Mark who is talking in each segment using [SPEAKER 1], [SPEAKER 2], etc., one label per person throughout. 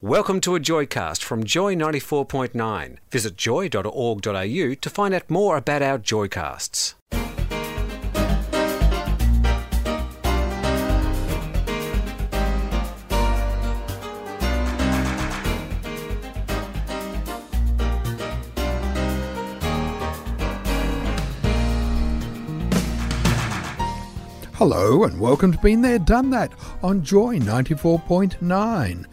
[SPEAKER 1] Welcome to a Joycast from Joy 94.9. Visit joy.org.au to find out more about our Joycasts.
[SPEAKER 2] Hello and welcome to Been There Done That on Joy 94.9.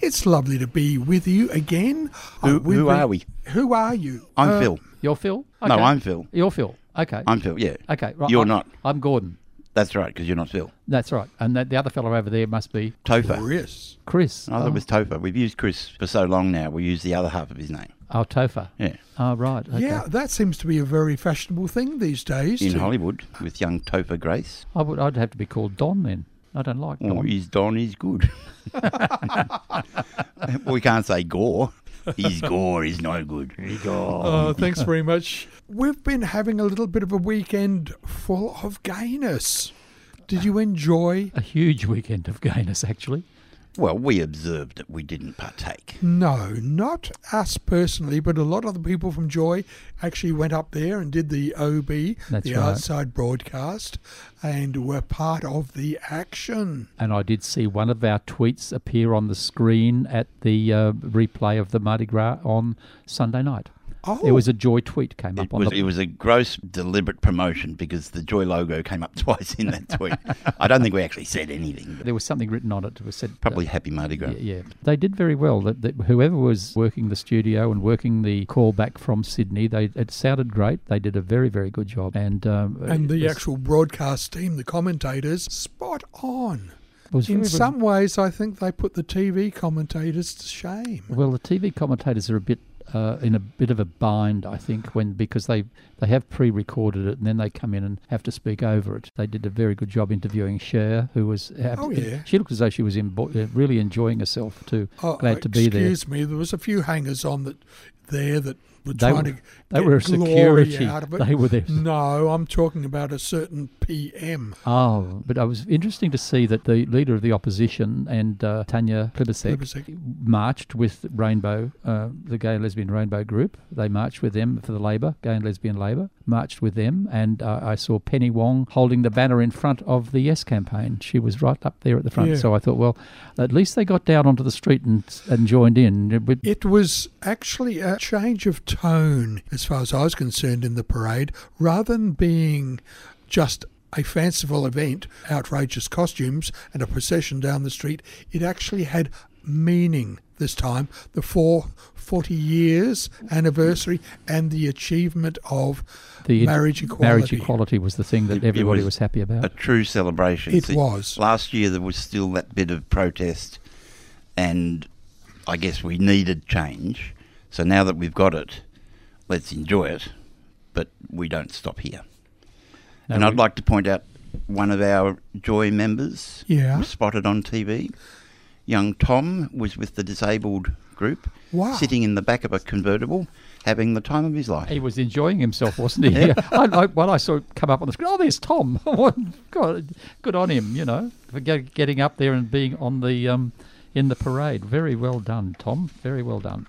[SPEAKER 2] It's lovely to be with you again.
[SPEAKER 3] Who-
[SPEAKER 2] Uh,
[SPEAKER 3] who
[SPEAKER 2] been-
[SPEAKER 3] are we?
[SPEAKER 2] Who are you?
[SPEAKER 3] I'm
[SPEAKER 2] Uh,
[SPEAKER 3] Phil.
[SPEAKER 4] You're Phil?
[SPEAKER 3] No, I'm Phil.
[SPEAKER 4] You're Phil. Okay.
[SPEAKER 3] I'm Phil. Yeah.
[SPEAKER 4] okay. Right.
[SPEAKER 3] You're
[SPEAKER 4] I-
[SPEAKER 3] not.
[SPEAKER 4] I'm Gordon.
[SPEAKER 3] That's right, because you're not Phil.
[SPEAKER 4] That's right. And the, the other fellow over there must be
[SPEAKER 3] Topher.
[SPEAKER 2] Chris.
[SPEAKER 4] Chris.
[SPEAKER 3] I thought
[SPEAKER 4] oh,
[SPEAKER 3] it was Topher. We've used Chris for so long now. We use the other half of his name.
[SPEAKER 4] oh, Topher.
[SPEAKER 3] Yeah.
[SPEAKER 4] Oh, right. Okay.
[SPEAKER 2] Yeah, that seems to be a very fashionable thing these days.
[SPEAKER 3] In
[SPEAKER 2] to-
[SPEAKER 3] Hollywood with young Topher Grace.
[SPEAKER 4] I would, I'd have to be called Don then. I don't like
[SPEAKER 3] Or
[SPEAKER 4] Don.
[SPEAKER 3] his Don is good. we can't say Gore. His Gore is no good.
[SPEAKER 2] Oh, thanks very much. We've been having a little bit of a weekend full of gayness. Did uh, you enjoy?
[SPEAKER 4] A huge weekend of gayness, actually.
[SPEAKER 3] Well, we observed that we didn't partake.
[SPEAKER 2] No, not us personally, but a lot of the people from Joy actually went up there and did the OB,
[SPEAKER 4] That's
[SPEAKER 2] the
[SPEAKER 4] right.
[SPEAKER 2] outside broadcast, and were part of the action.
[SPEAKER 4] And I did see one of our tweets appear on the screen at the uh, replay of the Mardi Gras on Sunday night.
[SPEAKER 2] Oh,
[SPEAKER 4] There was a joy tweet came
[SPEAKER 3] It
[SPEAKER 4] up on
[SPEAKER 3] was,
[SPEAKER 4] the.
[SPEAKER 3] it was a gross, deliberate promotion because the Joy logo came up twice in that tweet. I don't think we actually said anything, but
[SPEAKER 4] there was something written on it. It was said uh,
[SPEAKER 3] probably Happy Mardi Gras.
[SPEAKER 4] Yeah, yeah. they did very well. That, that whoever was working the studio and working the call back from Sydney, they it sounded great. They did a very very good job, and um,
[SPEAKER 2] and the
[SPEAKER 4] was-
[SPEAKER 2] actual broadcast team, the commentators, spot on.
[SPEAKER 4] was
[SPEAKER 2] In
[SPEAKER 4] very, very-
[SPEAKER 2] some ways, I think they put the TV commentators to shame.
[SPEAKER 4] well, the TV commentators are a bit. Uh, in a bit of a bind, I think, when because they, they have pre-recorded it and then they come in and have to speak over it. They did a very good job interviewing Cher, who was have-
[SPEAKER 2] Oh, yeah.
[SPEAKER 4] she looked as though she was in, uh, really enjoying herself too.
[SPEAKER 2] Oh,
[SPEAKER 4] Glad to be there.
[SPEAKER 2] Excuse me, there was a few hangers on that there that were
[SPEAKER 4] They
[SPEAKER 2] trying
[SPEAKER 4] were-
[SPEAKER 2] to
[SPEAKER 4] they were security.
[SPEAKER 2] out of it.
[SPEAKER 4] They were there.
[SPEAKER 2] No, I'm talking about a certain PM.
[SPEAKER 4] Oh, but it was interesting to see that the leader of the opposition and uh, Tanya Plibersek
[SPEAKER 2] Plibersek.
[SPEAKER 4] marched with Rainbow, uh, the Gay and Lesbian Rainbow Group. They marched with them for the Labor, Gay and Lesbian Labor, marched with them, and uh, I saw Penny Wong holding the banner in front of the Yes campaign. She was right up there at the front.
[SPEAKER 2] Yeah.
[SPEAKER 4] So I thought, well, at least they got down onto the street and, and joined in.
[SPEAKER 2] It was actually a change of tone, as far as I was concerned, in the parade, rather than being just a fanciful event, outrageous costumes, and a procession down the street. It actually had meaning this time. The four, 40 years anniversary and the achievement of
[SPEAKER 4] the
[SPEAKER 2] marriage equality.
[SPEAKER 4] marriage equality was the thing that
[SPEAKER 3] It- it
[SPEAKER 4] everybody
[SPEAKER 3] was
[SPEAKER 4] was happy about.
[SPEAKER 3] a true celebration.
[SPEAKER 2] It was.
[SPEAKER 3] Last year there was still that bit of protest, and I guess we needed change. So now that we've got it, let's enjoy it, but we don't stop here.
[SPEAKER 4] No,
[SPEAKER 3] and I'd like to point out one of our Joy members
[SPEAKER 2] Yeah.
[SPEAKER 3] was spotted on TV. Young Tom was with the disabled group,
[SPEAKER 2] Wow.
[SPEAKER 3] sitting in the back of a convertible, having the time of his life.
[SPEAKER 4] He was enjoying himself, wasn't he? Yeah. I, I, when I saw him come up on the screen, oh, there's Tom. God, good on him, you know, for get, getting up there and being on the um, in the parade. Very well done, Tom. Very well done.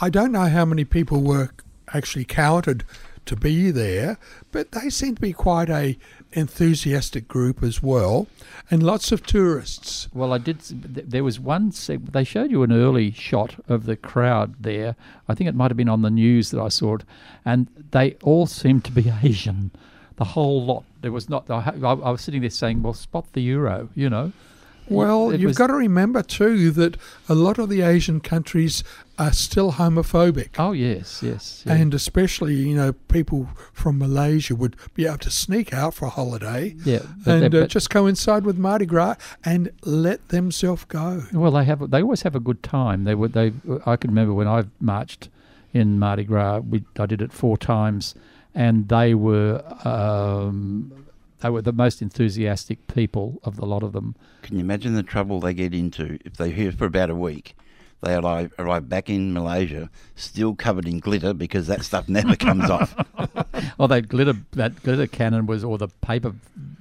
[SPEAKER 2] I don't know how many people were actually counted to be there, but they seem to be quite a enthusiastic group as well, and lots of tourists.
[SPEAKER 4] Well, I did. There was one. They showed you an early shot of the crowd there. I think it might have been on the news that I saw it, and they all seemed to be Asian. The whole lot. There was not. I I was sitting there saying, "Well, spot the euro," you know.
[SPEAKER 2] Well,
[SPEAKER 4] it
[SPEAKER 2] you've
[SPEAKER 4] was-
[SPEAKER 2] got to remember too that a lot of the Asian countries are still homophobic.
[SPEAKER 4] Oh yes, yes. yeah.
[SPEAKER 2] And especially, you know, people from Malaysia would be able to sneak out for a holiday
[SPEAKER 4] yeah,
[SPEAKER 2] and uh, just coincide with Mardi Gras and let themselves go.
[SPEAKER 4] Well, they have. They always have a good time. They would. They. I can remember when I marched in Mardi Gras. We. I did it four times, and they were. Um, they were the most enthusiastic people of the lot of them.
[SPEAKER 3] Can you imagine the trouble they get into if they're here for about a week? They arrive, arrive back in Malaysia still covered in glitter because that stuff never comes off.
[SPEAKER 4] Oh, that glitter. That glitter cannon was, or the paper.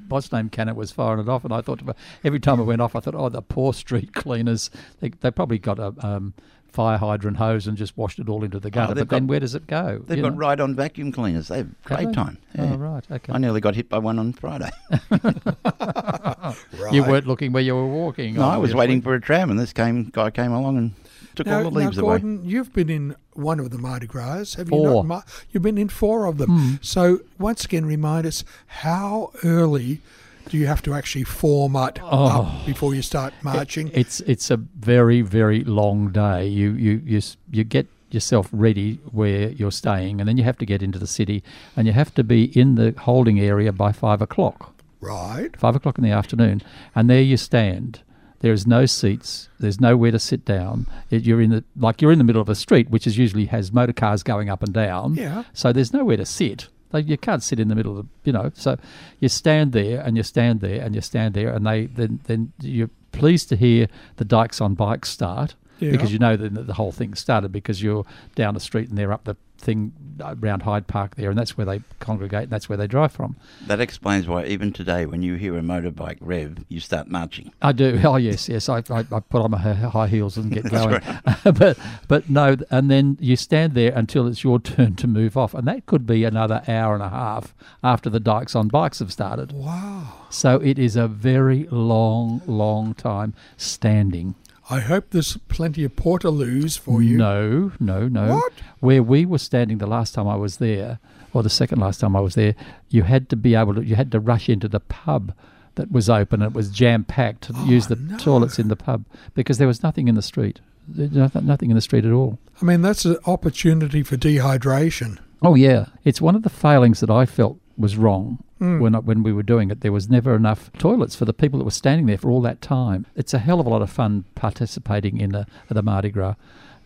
[SPEAKER 4] What's name cannon was firing it off, and I thought every time it went off, I thought, oh, the poor street cleaners. They, they probably got a um, fire hydrant hose and just washed it all into the gutter.
[SPEAKER 3] Oh, they've
[SPEAKER 4] but then where does it go?
[SPEAKER 3] They've got
[SPEAKER 4] know?
[SPEAKER 3] right on vacuum cleaners. They have
[SPEAKER 4] Have
[SPEAKER 3] great
[SPEAKER 4] they?
[SPEAKER 3] time. Yeah.
[SPEAKER 4] Oh right, okay.
[SPEAKER 3] I nearly got hit by one on Friday.
[SPEAKER 4] You weren't looking where you were walking.
[SPEAKER 3] No, I was waiting for a tram, and this came guy came along and took
[SPEAKER 2] Now,
[SPEAKER 3] all the
[SPEAKER 2] now,
[SPEAKER 3] leaves away.
[SPEAKER 2] Gordon, you've been in one of the Mardi Gras, have you
[SPEAKER 4] Four.
[SPEAKER 2] not? You've been in four of them.
[SPEAKER 4] Hmm.
[SPEAKER 2] So once again, remind us how early do you have to actually form up,
[SPEAKER 4] Oh.
[SPEAKER 2] up before you start marching?
[SPEAKER 4] It's it's a very very long day. You you you you get yourself ready where you're staying, and then you have to get into the city, and you have to be in the holding area by five o'clock.
[SPEAKER 2] right.
[SPEAKER 4] Five o'clock in the afternoon, and there you stand. There is no seats. There's nowhere to sit down. It, you're in the like you're in the middle of a street, which is usually has motor cars going up and down.
[SPEAKER 2] Yeah.
[SPEAKER 4] So there's nowhere to sit. Like you can't sit in the middle of the, you know. So you stand there and you stand there and you stand there, and they then then you're pleased to hear the Dykes on Bikes start
[SPEAKER 2] Yeah.
[SPEAKER 4] because you know that the whole thing started because you're down the street and they're up the thing uh, around Hyde Park there, and that's where they congregate and that's where they drive from.
[SPEAKER 3] That explains why even today, when you hear a motorbike rev, you start marching.
[SPEAKER 4] I do. Oh yes, yes. I, I, I put on my high heels and get going. but but no, and then you stand there until it's your turn to move off, and that could be another hour and a half after the Dykes on Bikes have started.
[SPEAKER 2] Wow.
[SPEAKER 4] So it is a very long, long time standing.
[SPEAKER 2] I hope there's plenty of portaloos for you.
[SPEAKER 4] No, no, no.
[SPEAKER 2] What?
[SPEAKER 4] Where we were standing the last time I was there, or the second last time I was there, you had to be able to. You had to rush into the pub that was open. And it was jam packed to oh, use the
[SPEAKER 2] no.
[SPEAKER 4] toilets in the pub because there was nothing in the street. Nothing in the street at all.
[SPEAKER 2] I mean, that's an opportunity for dehydration.
[SPEAKER 4] Oh yeah, it's one of the failings that I felt was wrong when when we were doing it. There was never enough toilets for the people that were standing there for all that time. It's a hell of a lot of fun participating in the, the Mardi Gras,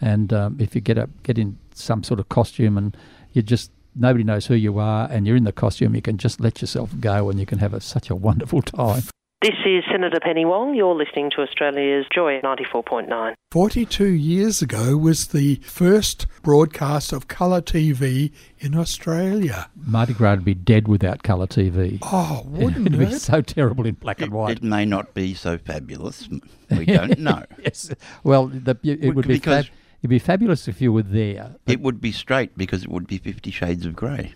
[SPEAKER 4] and um, if you get up, get in some sort of costume, and you just nobody knows who you are, and you're in the costume, you can just let yourself go, and you can have a, such a wonderful time.
[SPEAKER 5] This is Senator Penny Wong. You're listening to Australia's Joy 94.9.
[SPEAKER 2] 42 years ago was the first broadcast of colour TV in Australia.
[SPEAKER 4] Mardi Gras would be dead without colour TV.
[SPEAKER 2] Oh, wouldn't
[SPEAKER 4] It'd be
[SPEAKER 2] it?
[SPEAKER 4] so terrible in black
[SPEAKER 3] It,
[SPEAKER 4] and white.
[SPEAKER 3] it may not be so fabulous. We don't know.
[SPEAKER 4] yes. Well, the, it
[SPEAKER 3] Well,
[SPEAKER 4] would be fab, it'd be fabulous if you were there.
[SPEAKER 3] It would be straight because it would be Fifty Shades of Grey.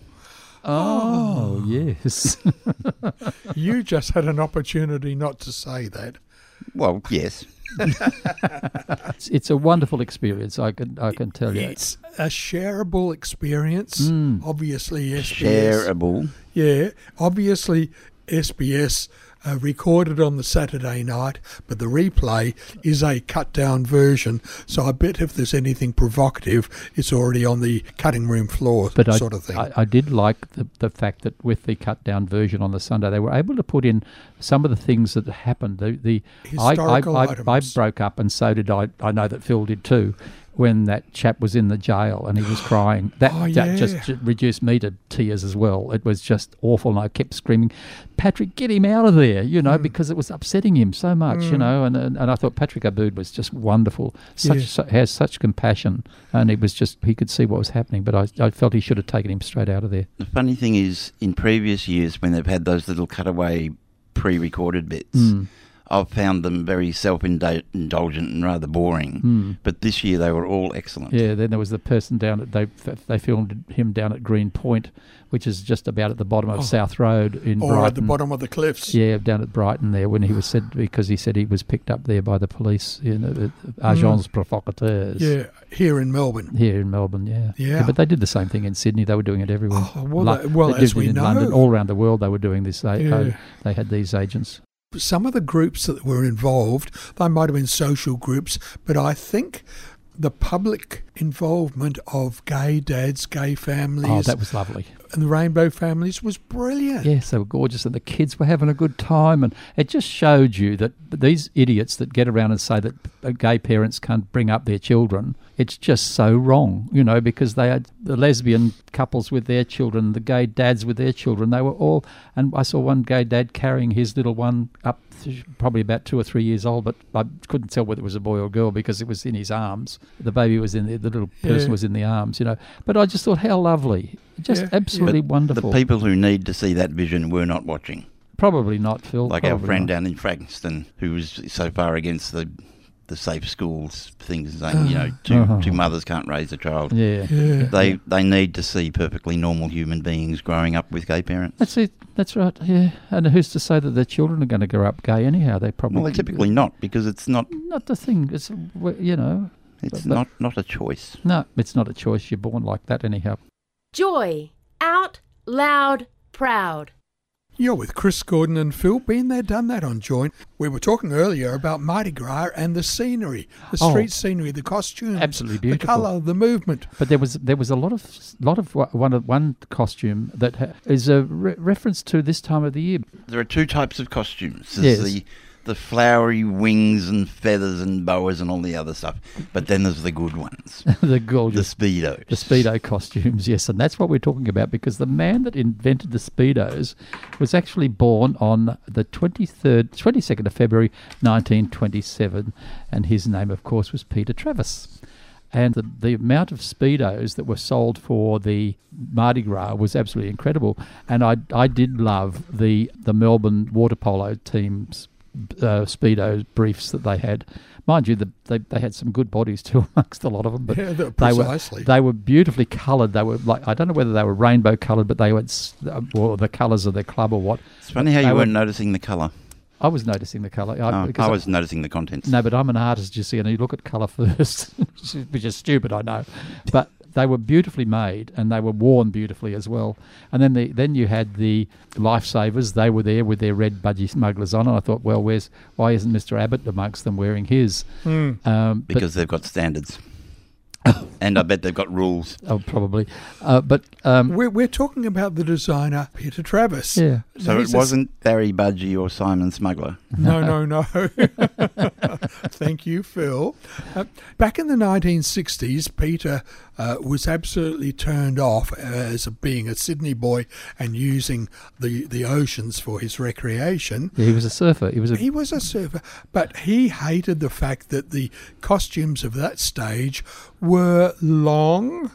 [SPEAKER 4] Oh, yes.
[SPEAKER 2] You just had an opportunity not to say that.
[SPEAKER 3] Well, yes.
[SPEAKER 4] it's, it's a wonderful experience. I can I can tell you.
[SPEAKER 2] It's a shareable experience.
[SPEAKER 4] Mm.
[SPEAKER 2] Obviously, SBS.
[SPEAKER 3] Shareable.
[SPEAKER 2] Yeah, obviously, SBS uh, recorded on the Saturday night, but the replay is a cut down version. So I bet if there's anything provocative, it's already on the cutting room floor,
[SPEAKER 4] But I,
[SPEAKER 2] sort of thing.
[SPEAKER 4] I, I did like the, the fact that with the cut down version on the Sunday, they were able to put in some of the things that happened. The, the I, I, I, I
[SPEAKER 2] items.
[SPEAKER 4] broke up, and so did I. I know that Phil did too. When that chap was in the jail and he was crying, that,
[SPEAKER 2] Oh,
[SPEAKER 4] that just
[SPEAKER 2] yeah.
[SPEAKER 4] j- reduced me to tears as well. It was just awful, and I kept screaming, "Patrick, get him out of there!" You
[SPEAKER 2] Hmm.
[SPEAKER 4] know, because it was upsetting him so much. You know, and, and and I thought Patrick Abboud was just wonderful. Such
[SPEAKER 2] Yeah.
[SPEAKER 4] su- has such compassion, and it was just he could see what was happening. But I, I felt he should have taken him straight out of there.
[SPEAKER 3] The funny thing is, in previous years, when they've had those little cutaway pre-recorded bits,
[SPEAKER 4] Mm.
[SPEAKER 3] I've found them very self-indulgent and rather boring.
[SPEAKER 4] Mm.
[SPEAKER 3] But this year, they were all excellent.
[SPEAKER 4] Yeah, then there was the person down at they they filmed him down at Green Point, which is just about at the bottom of
[SPEAKER 2] Oh.
[SPEAKER 4] South Road in
[SPEAKER 2] or
[SPEAKER 4] Brighton.
[SPEAKER 2] at the bottom of the cliffs.
[SPEAKER 4] Yeah, down at Brighton there when he was said because he said he was picked up there by the police, you know, the agents provocateurs.
[SPEAKER 2] Mm. Yeah, here in Melbourne.
[SPEAKER 4] Here in Melbourne, yeah.
[SPEAKER 2] Yeah.
[SPEAKER 4] But they did the same thing in Sydney. They were doing it everywhere.
[SPEAKER 2] Oh, well,
[SPEAKER 4] Lo-
[SPEAKER 2] that- well, as
[SPEAKER 4] did
[SPEAKER 2] we
[SPEAKER 4] in
[SPEAKER 2] know.
[SPEAKER 4] London, all around the world, they were doing this. They,
[SPEAKER 2] Yeah.
[SPEAKER 4] uh, they had these agents.
[SPEAKER 2] Some of the groups that were involved, they might have been social groups, but I think the public involvement of gay dads, gay oh, families,
[SPEAKER 4] Oh, that was lovely.
[SPEAKER 2] and the rainbow families was brilliant.
[SPEAKER 4] Yes, they were gorgeous, and the kids were having a good time, and it just showed you that these idiots that get around and say that gay parents can't bring up their children, it's just so wrong, you know, because they had the lesbian couples with their children, the gay dads with their children, they were all, and I saw one gay dad carrying his little one up, probably about two or three years old, but I couldn't tell whether it was a boy or girl because it was in his arms. The baby was in the, the little person
[SPEAKER 2] Yeah.
[SPEAKER 4] was in the arms, you know. But I just thought, how lovely, just
[SPEAKER 2] Yeah, yeah.
[SPEAKER 4] absolutely
[SPEAKER 3] But
[SPEAKER 4] wonderful.
[SPEAKER 3] The people who need to see that vision were not watching.
[SPEAKER 4] Probably not, Phil.
[SPEAKER 3] Like our friend
[SPEAKER 4] not.
[SPEAKER 3] down in Frankston, who was so far against the the safe schools things, saying you know two
[SPEAKER 4] Uh-huh.
[SPEAKER 3] two mothers can't raise a child.
[SPEAKER 4] Yeah.
[SPEAKER 2] Yeah.
[SPEAKER 3] They they need to see perfectly normal human beings growing up with gay parents.
[SPEAKER 4] That's it. That's right. Yeah. And who's to say that their children are going to grow up gay anyhow? They probably
[SPEAKER 3] Well, they're typically not because it's not
[SPEAKER 4] not the thing. It's you know,
[SPEAKER 3] it's
[SPEAKER 4] But-
[SPEAKER 3] not not a choice.
[SPEAKER 4] no, it's not a choice. You're born like that anyhow.
[SPEAKER 6] Joy. Out loud proud.
[SPEAKER 2] You're with Chris Gordon and Phil. Been there, done that on Join. We were talking earlier about Mardi Gras and the scenery, the
[SPEAKER 4] Oh.
[SPEAKER 2] street scenery, the costumes,
[SPEAKER 4] Absolutely beautiful.
[SPEAKER 2] the
[SPEAKER 4] beautiful.
[SPEAKER 2] colour, the movement.
[SPEAKER 4] But there was there was a lot of lot of one of- one costume that is a re- reference to this time of the year.
[SPEAKER 3] There are two types of costumes. There's
[SPEAKER 4] Yes.
[SPEAKER 3] the the flowery wings and feathers and boas and all the other stuff. But then there's the good ones,
[SPEAKER 4] the
[SPEAKER 3] the
[SPEAKER 4] gorgeous
[SPEAKER 3] speedos.
[SPEAKER 4] The Speedo costumes, yes, and that's what we're talking about because the man that invented the Speedos was actually born on the 23rd, 22nd of February 1927, and his name, of course, was Peter Travis. And the, the amount of Speedos that were sold for the Mardi Gras was absolutely incredible. And I, I did love the, the Melbourne water polo team's uh, Speedo briefs that they had. Mind you, the, they, they had some good bodies too amongst a lot of them, but
[SPEAKER 2] Yeah,
[SPEAKER 4] they were they were beautifully coloured. They were like I don't know whether they were rainbow coloured, but they were uh, or the colours of their club or what.
[SPEAKER 3] It's funny how
[SPEAKER 4] They
[SPEAKER 3] you
[SPEAKER 4] were-
[SPEAKER 3] weren't noticing the colour.
[SPEAKER 4] I was noticing the colour. I,
[SPEAKER 3] Oh, I was noticing the contents.
[SPEAKER 4] no, but I'm an artist, you see, and you look at colour first, which is stupid, I know. But they were beautifully made, and they were worn beautifully as well. And then the then you had the lifesavers. They were there with their red budgie smugglers on, and I thought, well, where's why isn't Mr. Abbott amongst them wearing his? Um, but-
[SPEAKER 3] because they've got standards. and I bet they've got rules.
[SPEAKER 4] oh, probably, uh, but um,
[SPEAKER 2] We're, we're talking about the designer, Peter Travis.
[SPEAKER 4] yeah.
[SPEAKER 3] So it
[SPEAKER 2] a-
[SPEAKER 3] wasn't Barry Budgie or Simon Smuggler.
[SPEAKER 2] No, no, no. Thank you, Phil. Uh, back in the 1960s, Peter uh, was absolutely turned off as being a Sydney boy and using the, the oceans for his recreation.
[SPEAKER 4] Yeah, he was a surfer. He was a
[SPEAKER 2] He was a surfer, but he hated the fact that the costumes of that stage were long.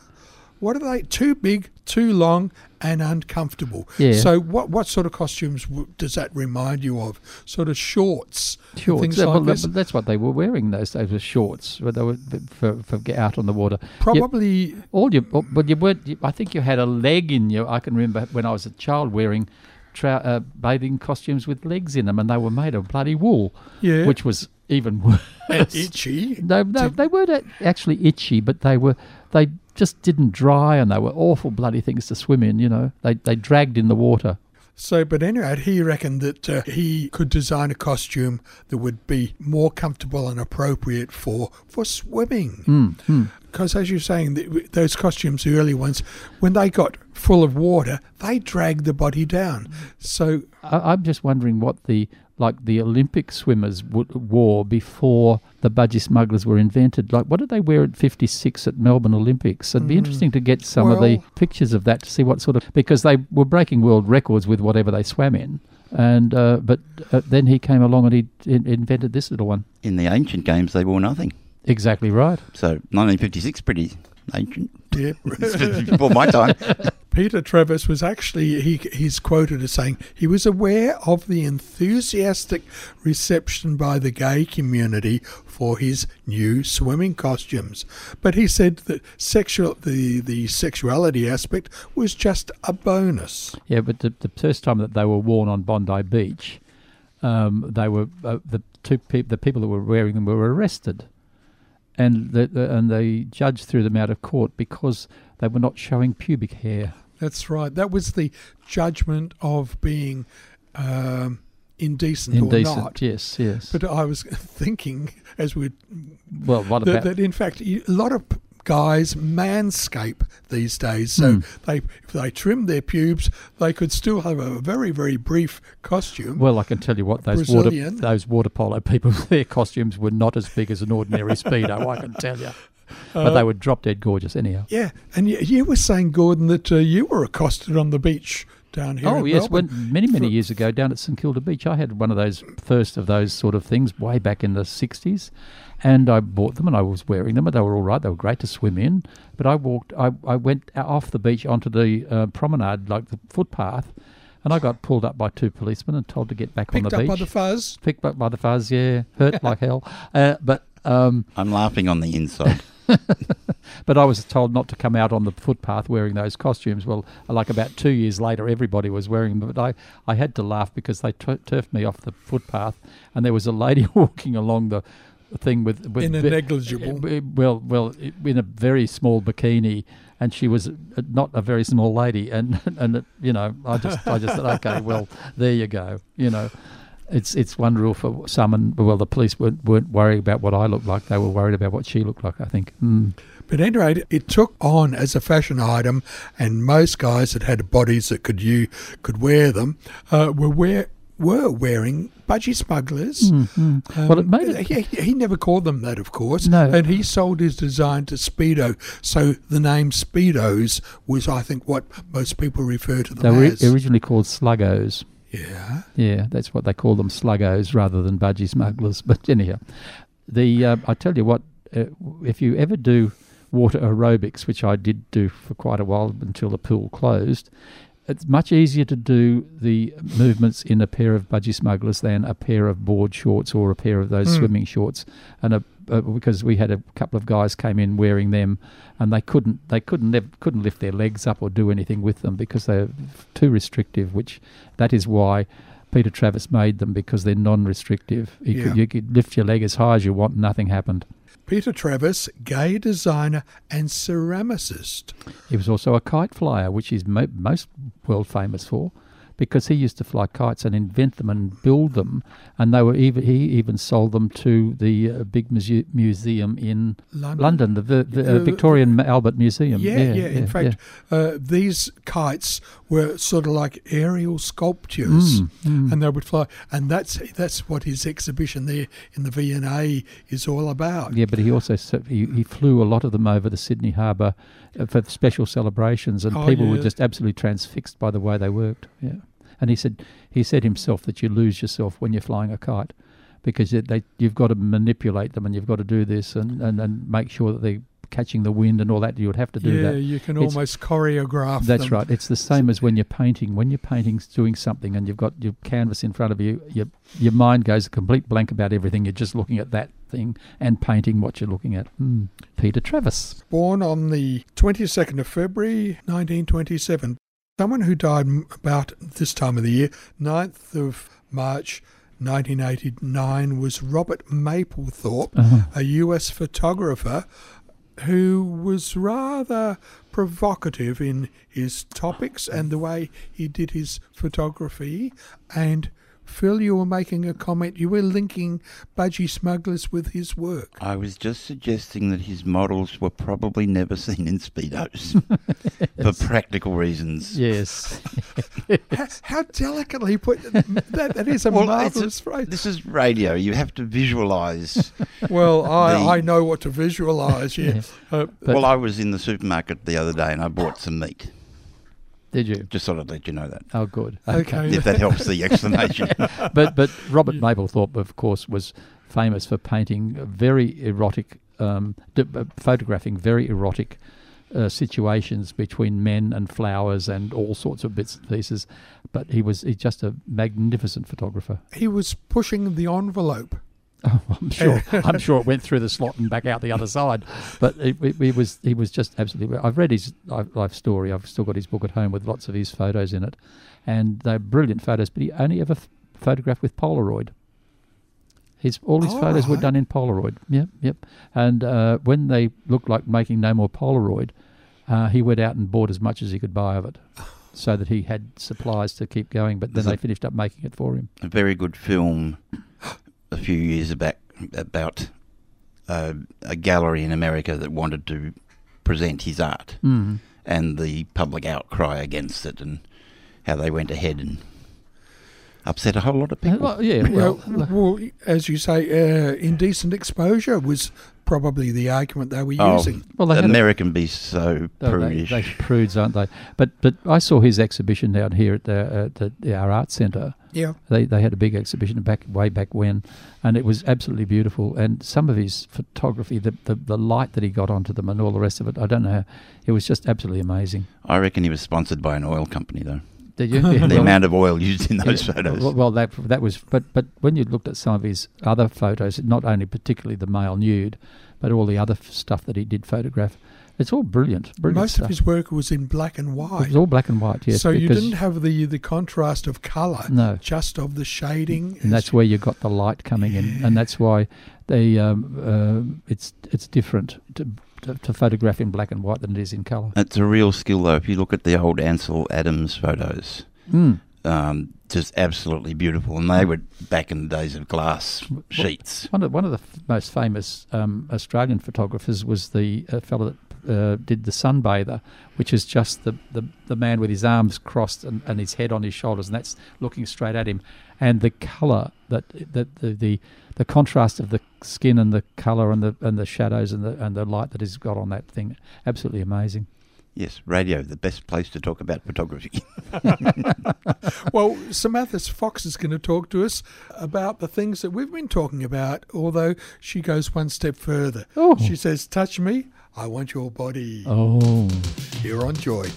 [SPEAKER 2] What are they? Too big, too long, and uncomfortable.
[SPEAKER 4] Yeah.
[SPEAKER 2] So, what what sort of costumes w- does that remind you of? Sort of shorts,
[SPEAKER 4] shorts.
[SPEAKER 2] things like
[SPEAKER 4] well,
[SPEAKER 2] this.
[SPEAKER 4] that's what they were wearing those days. Were shorts. They were for, for get out on the water. You-
[SPEAKER 2] Probably
[SPEAKER 4] all you, oh, but you weren't. You, I think you had a leg in you. I can remember when I was a child wearing trou- uh, bathing costumes with legs in them, and they were made of bloody wool,
[SPEAKER 2] Yeah.
[SPEAKER 4] which was even worse.
[SPEAKER 2] itchy.
[SPEAKER 4] No, no, they weren't actually itchy, but they were. They just didn't dry, and they were awful bloody things to swim in. You know, they they dragged in the water.
[SPEAKER 2] So, but anyway, he reckoned that uh, he could design a costume that would be more comfortable and appropriate for for swimming.
[SPEAKER 4] Mm,
[SPEAKER 2] Because, as you're saying, th- those costumes, the early ones, when they got full of water, they dragged the body down. So,
[SPEAKER 4] I, I'm just wondering what the like the Olympic swimmers wore before the budgie smugglers were invented. Like, what did they wear at 56 at Melbourne Olympics? It'd be interesting to get some of the pictures of that to see what sort of because they were breaking world records with whatever they swam in. And uh, but uh, then he came along and he in- invented this little one.
[SPEAKER 3] In the ancient games, they wore nothing.
[SPEAKER 4] Exactly right.
[SPEAKER 3] So 1956, pretty ancient.
[SPEAKER 2] yeah.
[SPEAKER 3] Before my time.
[SPEAKER 2] Peter Travis was actually he he's quoted as saying he was aware of the enthusiastic reception by the gay community for his new swimming costumes, but he said that sexual the the sexuality aspect was just a bonus.
[SPEAKER 4] Yeah, but the, the first time that they were worn on Bondi Beach, um, they were uh, the two peop the people that were wearing them were arrested, and the, the and the judge threw them out of court because they were not showing pubic hair.
[SPEAKER 2] That's right. That was the judgment of being um, indecent,
[SPEAKER 4] Indecent.
[SPEAKER 2] or not.
[SPEAKER 4] Yes, yes.
[SPEAKER 2] But I was thinking, as we
[SPEAKER 4] well, what
[SPEAKER 2] that,
[SPEAKER 4] about
[SPEAKER 2] that in fact a lot of guys manscape these days. So
[SPEAKER 4] Hmm.
[SPEAKER 2] they if they trim their pubes, they could still have a very very brief costume.
[SPEAKER 4] Well, I can tell you what those water those water polo people, their costumes were not as big as an ordinary speedo. I can tell you, but
[SPEAKER 2] Uh,
[SPEAKER 4] they were drop dead gorgeous anyhow.
[SPEAKER 2] yeah, and you, you were saying, Gordon, that uh, you were accosted on the beach down here.
[SPEAKER 4] Oh yes,
[SPEAKER 2] Melbourne.
[SPEAKER 4] when many many
[SPEAKER 2] for-
[SPEAKER 4] years ago down at St Kilda Beach, I had one of those first of those sort of things way back in the '60s, and I bought them and I was wearing them and they were all right. They were great to swim in, but I walked, I, I went off the beach onto the uh, promenade, like the footpath, and I got pulled up by two policemen and told to get back
[SPEAKER 2] picked
[SPEAKER 4] on the beach.
[SPEAKER 2] Picked up
[SPEAKER 4] beach.
[SPEAKER 2] by the fuzz.
[SPEAKER 4] Picked up by the fuzz, yeah, hurt like hell, uh, but. Um,
[SPEAKER 3] I'm laughing on the inside.
[SPEAKER 4] But I was told not to come out on the footpath wearing those costumes. Well, like about two years later, everybody was wearing them. But I, I had to laugh because they tu- turfed me off the footpath, and there was a lady walking along the thing with, with
[SPEAKER 2] In a negligible-
[SPEAKER 4] uh, well, well, in a very small bikini, and she was uh, not a very small lady. And and you know, I just I just thought, okay, well, there you go. You know. It's it's one rule for some, and well, the police weren't, weren't worried about what I looked like. They were worried about what she looked like. I think. Mm.
[SPEAKER 2] But at any rate, it took on as a fashion item, and most guys that had bodies that could you could wear them uh, were wear were wearing budgie smugglers. Um,
[SPEAKER 4] Well, it made it-
[SPEAKER 2] He, he never called them that, of course.
[SPEAKER 4] No.
[SPEAKER 2] and he sold his design to Speedo. So the name Speedos was, I think, what most people refer to
[SPEAKER 4] They
[SPEAKER 2] them
[SPEAKER 4] were
[SPEAKER 2] as.
[SPEAKER 4] originally called sluggos.
[SPEAKER 2] yeah.
[SPEAKER 4] Yeah, that's what they call them, sluggos, rather than budgie smugglers. But anyhow, the uh, I tell you what, uh, if you ever do water aerobics, which I did do for quite a while until the pool closed, it's much easier to do the movements in a pair of budgie smugglers than a pair of board shorts or a pair of those
[SPEAKER 2] Hmm.
[SPEAKER 4] swimming shorts. And a, uh, because we had a couple of guys came in wearing them, and they couldn't they couldn't nev- couldn't lift their legs up or do anything with them because they're too restrictive. Which that is why. Peter Travis made them because they're non-restrictive. You,
[SPEAKER 2] Yeah.
[SPEAKER 4] could, you could lift your leg as high as you want, nothing happened.
[SPEAKER 2] Peter Travis, gay designer and ceramicist.
[SPEAKER 4] He was also a kite flyer, which he's mo- most world famous for, because he used to fly kites and invent them and build them, and they were even he even sold them to the uh, big muse- museum in
[SPEAKER 2] London.
[SPEAKER 4] London, the, the, the uh, Victorian Albert Museum.
[SPEAKER 2] Yeah, yeah. In
[SPEAKER 4] yeah,
[SPEAKER 2] fact, Uh, these kites were sort of like aerial sculptures,
[SPEAKER 4] Mm, mm.
[SPEAKER 2] and they would fly. And that's that's what his exhibition there in the V&A is all about.
[SPEAKER 4] Yeah, but he also he, he flew a lot of them over the Sydney Harbour uh, for special celebrations, and
[SPEAKER 2] Oh,
[SPEAKER 4] people were just absolutely transfixed by the way they worked. Yeah, and he said he said himself that you lose yourself when you're flying a kite because they you've got to manipulate them and you've got to do this and, and, and make sure that they're catching the wind and all that. You would have to do that.
[SPEAKER 2] yeah,
[SPEAKER 4] that.
[SPEAKER 2] you can
[SPEAKER 4] It's-
[SPEAKER 2] almost choreograph.
[SPEAKER 4] That's
[SPEAKER 2] them.
[SPEAKER 4] right. It's the same as when you're painting. When you're painting, doing something, and you've got your canvas in front of you, your your mind goes a complete blank about everything. You're just looking at that thing and painting what you're looking at. Mm. Peter Travis.
[SPEAKER 2] Born on the 22nd of February 1927. Someone who died about this time of the year, 9th of March 1989, was Robert Mapplethorpe,
[SPEAKER 4] Uh-huh.
[SPEAKER 2] a US photographer who was rather provocative in his topics and the way he did his photography. And Phil, you were making a comment. You were linking budgie smugglers with his work.
[SPEAKER 3] I was just suggesting that his models were probably never seen in speedos for practical reasons.
[SPEAKER 4] Yes.
[SPEAKER 2] how, how delicately put that, that is a
[SPEAKER 3] Well, it's a-
[SPEAKER 2] marvelous phrase.
[SPEAKER 3] This is radio. You have to visualise.
[SPEAKER 2] Well, I,
[SPEAKER 3] the-
[SPEAKER 2] I know what to visualise. Yeah, Uh,
[SPEAKER 3] well, I was in the supermarket the other day and I bought some meat.
[SPEAKER 4] Did you?
[SPEAKER 3] Just sort I'd let you know that.
[SPEAKER 4] Oh, good.
[SPEAKER 2] okay.
[SPEAKER 3] If that helps the explanation.
[SPEAKER 4] but but Robert Mapplethorpe, of course, was famous for painting very erotic, um, d- uh, photographing very erotic uh, situations between men and flowers and all sorts of bits and pieces. But he was he's just a magnificent photographer.
[SPEAKER 2] He was pushing the envelope.
[SPEAKER 4] Oh, I'm sure. I'm sure it went through the slot and back out the other side. But it, it, he was he was just absolutely. I've read his life life story. I've still got his book at home with lots of his photos in it, and they're brilliant photos. But he only ever f- photographed with Polaroid. His all his
[SPEAKER 2] All
[SPEAKER 4] photos were done in Polaroid. Yep, yep. And uh, when they looked like making no more Polaroid, uh, he went out and bought as much as he could buy of it. so that he had supplies to keep going. But then
[SPEAKER 3] There's
[SPEAKER 4] they finished up making it for him.
[SPEAKER 3] a very good film a few years back about uh, a gallery in America that wanted to present his art
[SPEAKER 4] Mm.
[SPEAKER 3] and the public outcry against it and how they went ahead and upset a whole lot of people.
[SPEAKER 4] Well, yeah,
[SPEAKER 2] Well,
[SPEAKER 4] well,
[SPEAKER 2] well, as you say, uh, indecent exposure was probably the argument they were
[SPEAKER 3] Oh,
[SPEAKER 2] using.
[SPEAKER 4] Well, they had a-
[SPEAKER 3] American be so
[SPEAKER 4] Oh, they,
[SPEAKER 3] prudish.
[SPEAKER 4] they prudes, aren't they? But but I saw his exhibition down here at the, uh, the our art centre.
[SPEAKER 2] Yeah.
[SPEAKER 4] They they had a big exhibition back way back when, and it was absolutely beautiful. And some of his photography, the, the the light that he got onto them, and all the rest of it, I don't know. How, it was just absolutely amazing.
[SPEAKER 3] I reckon he was sponsored by an oil company, though.
[SPEAKER 4] Did you? Yeah,
[SPEAKER 3] The
[SPEAKER 4] well-
[SPEAKER 3] amount of oil used in those
[SPEAKER 4] yeah,
[SPEAKER 3] photos.
[SPEAKER 4] Well, well, that that was, but but when you looked at some of his other photos, not only particularly the male nude, but all the other f- stuff that he did photograph, it's all brilliant. Brilliant
[SPEAKER 2] Most
[SPEAKER 4] stuff.
[SPEAKER 2] of his work was in black and white.
[SPEAKER 4] it was all black and white. Yes.
[SPEAKER 2] so you didn't have the the contrast of colour,
[SPEAKER 4] No.
[SPEAKER 2] just of the shading.
[SPEAKER 4] and that's where you got the light coming in, and that's why they um, uh, it's it's different to, to, to photograph in black and white than it is in colour.
[SPEAKER 3] It's a real skill, though. If you look at the old Ansel Adams photos,
[SPEAKER 4] Mm.
[SPEAKER 3] um, just absolutely beautiful. And they were back in the days of glass sheets.
[SPEAKER 4] One of one of the f- most famous um, Australian photographers was the uh, fellow that uh, did the Sunbather, which is just the, the, the man with his arms crossed and, and his head on his shoulders, and that's looking straight at him. And the colour that that the, the the contrast of the skin and the colour and the and the shadows and the and the light that he's got on that thing, absolutely amazing.
[SPEAKER 3] Yes, radio, the best place to talk about photography.
[SPEAKER 2] Well, Samantha Fox is going to talk to us about the things that we've been talking about, although she goes one step further.
[SPEAKER 4] Oh.
[SPEAKER 2] She says, Touch me, I want your body.
[SPEAKER 4] Oh.
[SPEAKER 2] Here on Joy.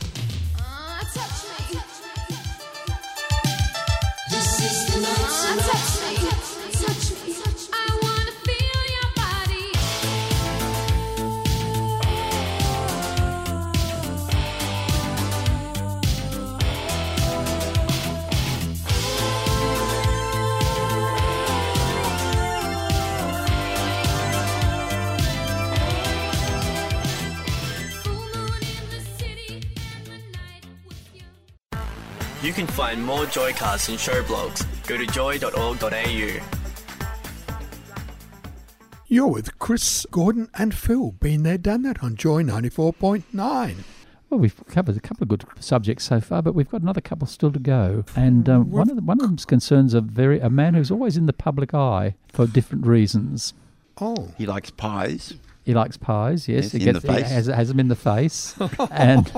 [SPEAKER 7] You can find more Joycasts and show blogs. Go to joy.org.au.
[SPEAKER 2] You're with Chris, Gordon, and Phil. Been there, done that on Joy 94.9.
[SPEAKER 4] Well, we've covered a couple of good subjects so far, but we've got another couple still to go. And um, one of the, one of them's concerns a very a man who's always in the public eye for different reasons.
[SPEAKER 2] Oh,
[SPEAKER 3] he likes pies.
[SPEAKER 4] He likes pies, yes.
[SPEAKER 3] Yes,
[SPEAKER 4] he
[SPEAKER 3] in the
[SPEAKER 4] he has, has them in the face, and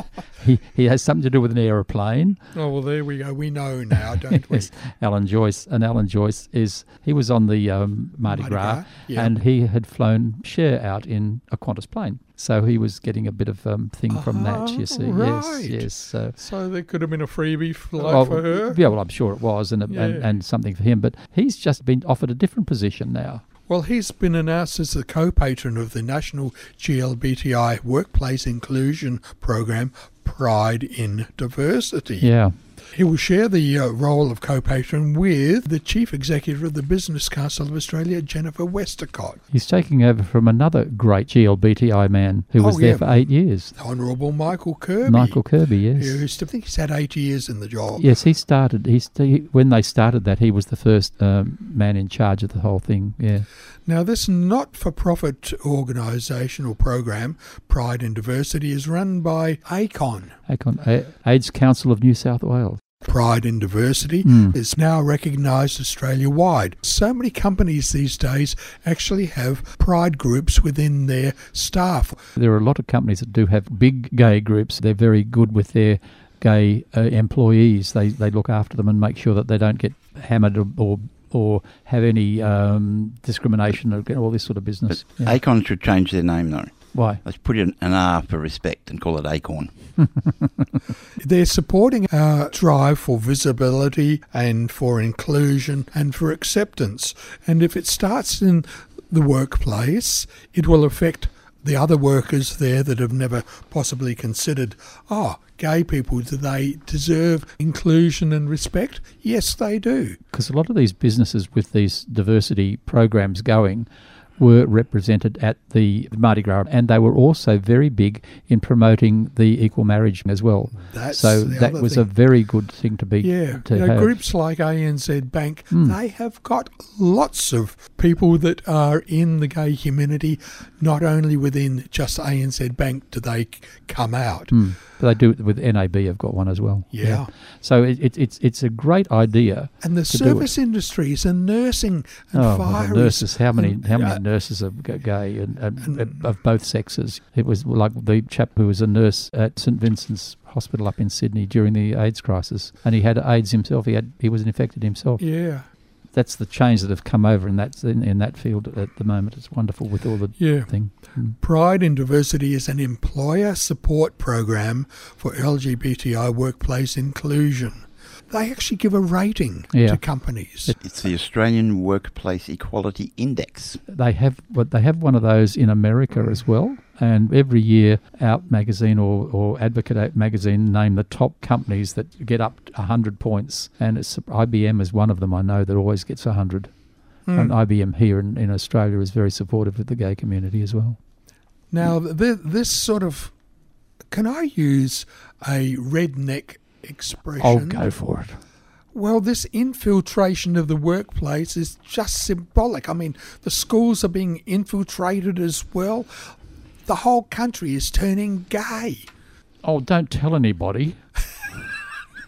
[SPEAKER 4] he, he has something to do with an aeroplane.
[SPEAKER 2] oh well, there we go. We know now, don't we?
[SPEAKER 4] Alan Joyce, and Alan Joyce is he was on the um, Mardi,
[SPEAKER 2] Mardi
[SPEAKER 4] Gras,
[SPEAKER 2] Gras, yeah.
[SPEAKER 4] and he had flown Cher out in a Qantas plane, so he was getting a bit of um, thing from that. You see,
[SPEAKER 2] right.
[SPEAKER 4] yes, yes. So
[SPEAKER 2] So there could have been a freebie flight
[SPEAKER 4] Well,
[SPEAKER 2] for her.
[SPEAKER 4] Yeah, well, I'm sure it was, and, and
[SPEAKER 2] Yeah.
[SPEAKER 4] and something for him. But he's just been offered a different position now.
[SPEAKER 2] Well, he's been announced as the co-patron of the National GLBTI Workplace Inclusion Program, Pride in Diversity.
[SPEAKER 4] Yeah,
[SPEAKER 2] He will share the uh, role of co-patron with the Chief Executive of the Business Council of Australia, Jennifer Westacott.
[SPEAKER 4] he's taking over from another great GLBTI man who was
[SPEAKER 2] Oh,
[SPEAKER 4] there
[SPEAKER 2] yeah.
[SPEAKER 4] for eight years,
[SPEAKER 2] Honourable Michael Kirby.
[SPEAKER 4] Michael Kirby. Yes,
[SPEAKER 2] Who's, I think he's had eight years in the job.
[SPEAKER 4] yes. He started. He, st- when they started that, he was the first um, man in charge of the whole thing. Yeah,
[SPEAKER 2] Now, this not-for-profit organisational program, Pride in Diversity, is run by ACON.
[SPEAKER 4] Acon, AIDS Council of New South Wales.
[SPEAKER 2] Pride in Diversity
[SPEAKER 4] Mm.
[SPEAKER 2] is now recognised Australia wide. So many companies these days actually have pride groups within their staff.
[SPEAKER 4] There are a lot of companies that do have big gay groups. They're very good with their gay uh, employees. They they look after them and make sure that they don't get hammered or or, or have any um, discrimination or all this sort of
[SPEAKER 3] But
[SPEAKER 4] business. Yeah.
[SPEAKER 3] ACON should change their name, though.
[SPEAKER 4] Why?
[SPEAKER 3] Let's put in an R for respect and call it Acorn.
[SPEAKER 2] They're supporting our drive for visibility and for inclusion and for acceptance. And if it starts in the workplace, it will affect the other workers there that have never possibly considered, oh, gay people, do they deserve inclusion and respect? Yes, they do.
[SPEAKER 4] Because a lot of these businesses with these diversity programs going were represented at the Mardi Gras, and they were also very big in promoting the equal marriage as well.
[SPEAKER 2] That's
[SPEAKER 4] so that was a very good thing to be.
[SPEAKER 2] Yeah,
[SPEAKER 4] to
[SPEAKER 2] you know, groups like ANZ Bank,
[SPEAKER 4] Mm.
[SPEAKER 2] they have got lots of people that are in the gay community. Not only within just ANZ Bank do they come out.
[SPEAKER 4] Mm. But they do it with NAB. Have got one as well.
[SPEAKER 2] Yeah.
[SPEAKER 4] So it, it, it's it's a great idea.
[SPEAKER 2] And the
[SPEAKER 4] to do it.
[SPEAKER 2] service industries and nursing and
[SPEAKER 4] Oh, well, nurses! How many
[SPEAKER 2] and,
[SPEAKER 4] how many
[SPEAKER 2] uh,
[SPEAKER 4] nurses are gay and, and, of both sexes? It was like the chap who was a nurse at St Vincent's Hospital up in Sydney during the AIDS crisis, and he had AIDS himself. He had he was infected himself.
[SPEAKER 2] Yeah,
[SPEAKER 4] That's the change that have come over in that in, in that field at the moment. It's wonderful with all the
[SPEAKER 2] yeah.
[SPEAKER 4] thing. Mm.
[SPEAKER 2] Pride in Diversity is an employer support program for LGBTI workplace inclusion. They actually give a rating
[SPEAKER 4] Yeah.
[SPEAKER 2] to companies.
[SPEAKER 3] It's the Australian Workplace Equality Index.
[SPEAKER 4] They have but they have one of those in America as well. And every year, Out magazine or, or Advocate magazine name the top companies that get up to 100 points. And it's, IBM is one of them I know that always gets 100.
[SPEAKER 2] Hmm.
[SPEAKER 4] And IBM here in, in Australia is very supportive of the gay community as well.
[SPEAKER 2] Now, th- this sort of. Can I use a redneck expression?
[SPEAKER 4] I'll go for it.
[SPEAKER 2] Well, this infiltration of the workplace is just symbolic. I mean, the schools are being infiltrated as well. The whole country is turning gay.
[SPEAKER 4] Oh, don't tell anybody.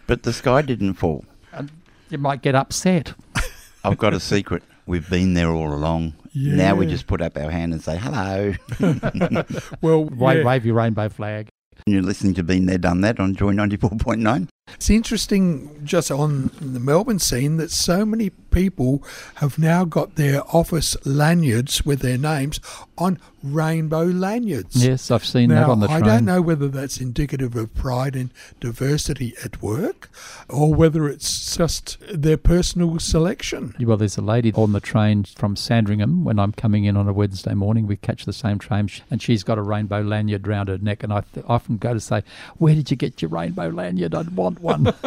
[SPEAKER 3] But the sky didn't fall.
[SPEAKER 4] And you might get upset.
[SPEAKER 3] I've got a secret. We've been there all along. Now we just put up our hand and say hello.
[SPEAKER 2] Well,
[SPEAKER 4] Wave,
[SPEAKER 2] yeah.
[SPEAKER 4] wave your rainbow flag.
[SPEAKER 3] You're listening to Been There, Done That on Joy 94.9.
[SPEAKER 2] It's interesting just on the Melbourne scene that so many people have now got their office lanyards with their names on rainbow lanyards.
[SPEAKER 4] Yes, I've seen
[SPEAKER 2] now,
[SPEAKER 4] that on the train.
[SPEAKER 2] I don't know whether that's indicative of pride and diversity at work or whether it's just their personal selection.
[SPEAKER 4] Well, there's a lady on the train from Sandringham when I'm coming in on a Wednesday morning. We catch the same train, and she's got a rainbow lanyard round her neck. And I th- often go to say, "Where did you get your rainbow lanyard? I'd want one."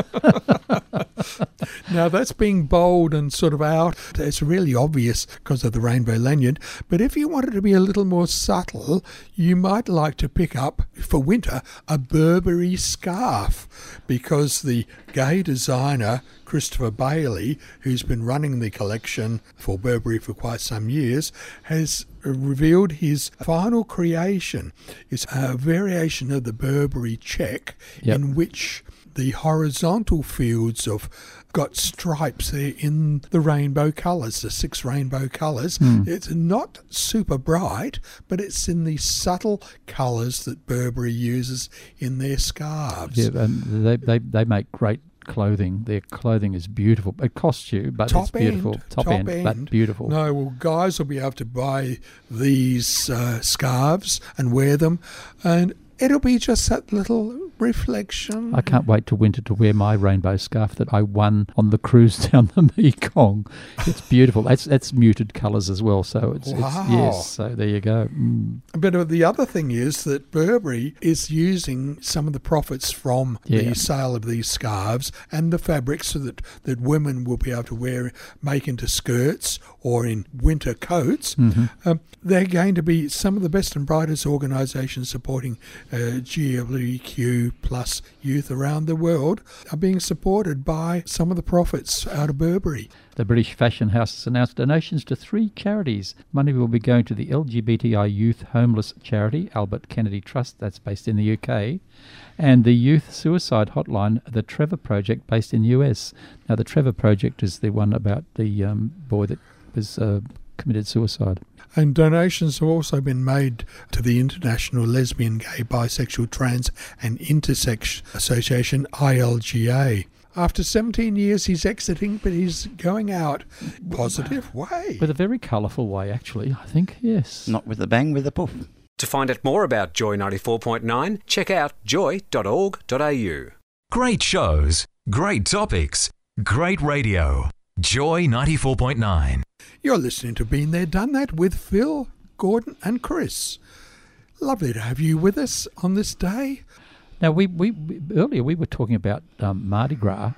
[SPEAKER 2] Now, that's being bold and sort of out. It's really obvious because of the rainbow lanyard. But if you wanted to be a little more subtle, you might like to pick up, for winter, a Burberry scarf because the gay designer, Christopher Bailey, who's been running the collection for Burberry for quite some years, has revealed his final creation. It's a variation of the Burberry check
[SPEAKER 4] Yep.
[SPEAKER 2] in which the horizontal fields of got stripes there in the rainbow colours, the six rainbow colours.
[SPEAKER 4] Hmm.
[SPEAKER 2] It's not super bright, but it's in the subtle colours that Burberry uses in their scarves.
[SPEAKER 4] yeah, and they, they they make great clothing. Their clothing is beautiful. It costs you, but
[SPEAKER 2] Top
[SPEAKER 4] it's beautiful.
[SPEAKER 2] end,
[SPEAKER 4] top,
[SPEAKER 2] top
[SPEAKER 4] end,
[SPEAKER 2] end.
[SPEAKER 4] but beautiful.
[SPEAKER 2] No, well, guys will be able to buy these uh, scarves and wear them, and it'll be just that little reflection.
[SPEAKER 4] I can't wait to winter to wear my rainbow scarf that I won on the cruise down the Mekong. It's beautiful. That's that's muted colours as well. So it's,
[SPEAKER 2] Wow.
[SPEAKER 4] it's yes. So there you go. Mm.
[SPEAKER 2] But uh, the other thing is that Burberry is using some of the profits from
[SPEAKER 4] Yeah.
[SPEAKER 2] the sale of these scarves and the fabrics so that, that women will be able to wear, make into skirts or in winter coats.
[SPEAKER 4] Mm-hmm.
[SPEAKER 2] Um, they're going to be some of the best and brightest organisations supporting uh, GLBQ plus youth around the world are being supported by some of the profits out of Burberry.
[SPEAKER 4] The British Fashion House has announced donations to three charities. Money will be going to the LGBTI Youth Homeless Charity, Albert Kennedy Trust, that's based in the UK, and the Youth Suicide Hotline, the Trevor Project, based in the US. Now, the Trevor Project is the one about the um, boy that was uh, committed suicide.
[SPEAKER 2] And donations have also been made to the International Lesbian, Gay, Bisexual, Trans and Intersex Association, ILGA. After 17 years, he's exiting, but he's going out positive way.
[SPEAKER 4] With a very colourful way, actually, I think, yes.
[SPEAKER 3] Not with a bang, with a poof.
[SPEAKER 1] To find out more about Joy 94.9, check out joy.org.au.
[SPEAKER 8] Great shows, great topics, great radio. Joy 94.9.
[SPEAKER 2] You're listening to Been There, Done That with Phil, Gordon, and Chris. Lovely to have you with us on this day.
[SPEAKER 4] Now, we, we, we earlier we were talking about um, Mardi Gras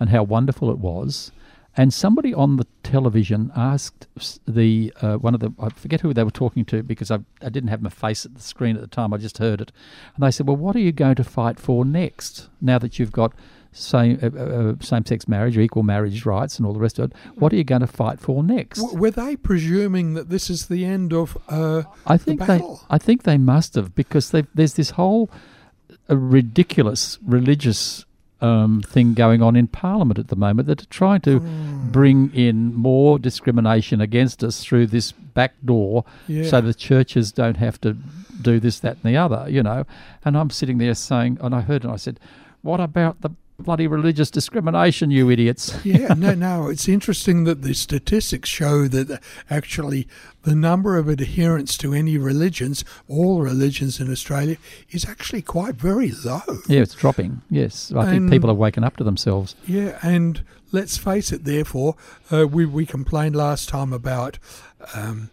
[SPEAKER 4] and how wonderful it was. And somebody on the television asked the uh, one of the I forget who they were talking to because I, I didn't have my face at the screen at the time. I just heard it, and they said, "Well, what are you going to fight for next? Now that you've got same uh, uh, same sex marriage, or equal marriage rights, and all the rest of it, what are you going to fight for next?"
[SPEAKER 2] W- were they presuming that this is the end of uh,
[SPEAKER 4] I
[SPEAKER 2] the
[SPEAKER 4] think they. I think they must have because there's this whole uh, ridiculous religious um, thing going on in Parliament at the moment that are trying to
[SPEAKER 2] Hmm.
[SPEAKER 4] bring in more discrimination against us through this back door,
[SPEAKER 2] Yeah.
[SPEAKER 4] so the churches don't have to do this, that, and the other. You know, and I'm sitting there saying, and I heard, and I said, "What about the?" Bloody religious discrimination, you idiots.
[SPEAKER 2] yeah, no, no. It's interesting that the statistics show that actually the number of adherents to any religions, all religions in Australia, is actually quite very low.
[SPEAKER 4] Yeah, it's dropping. Yes, I think people are waking up to themselves.
[SPEAKER 2] Yeah, and let's face it, therefore, uh, we, we complained last time about um,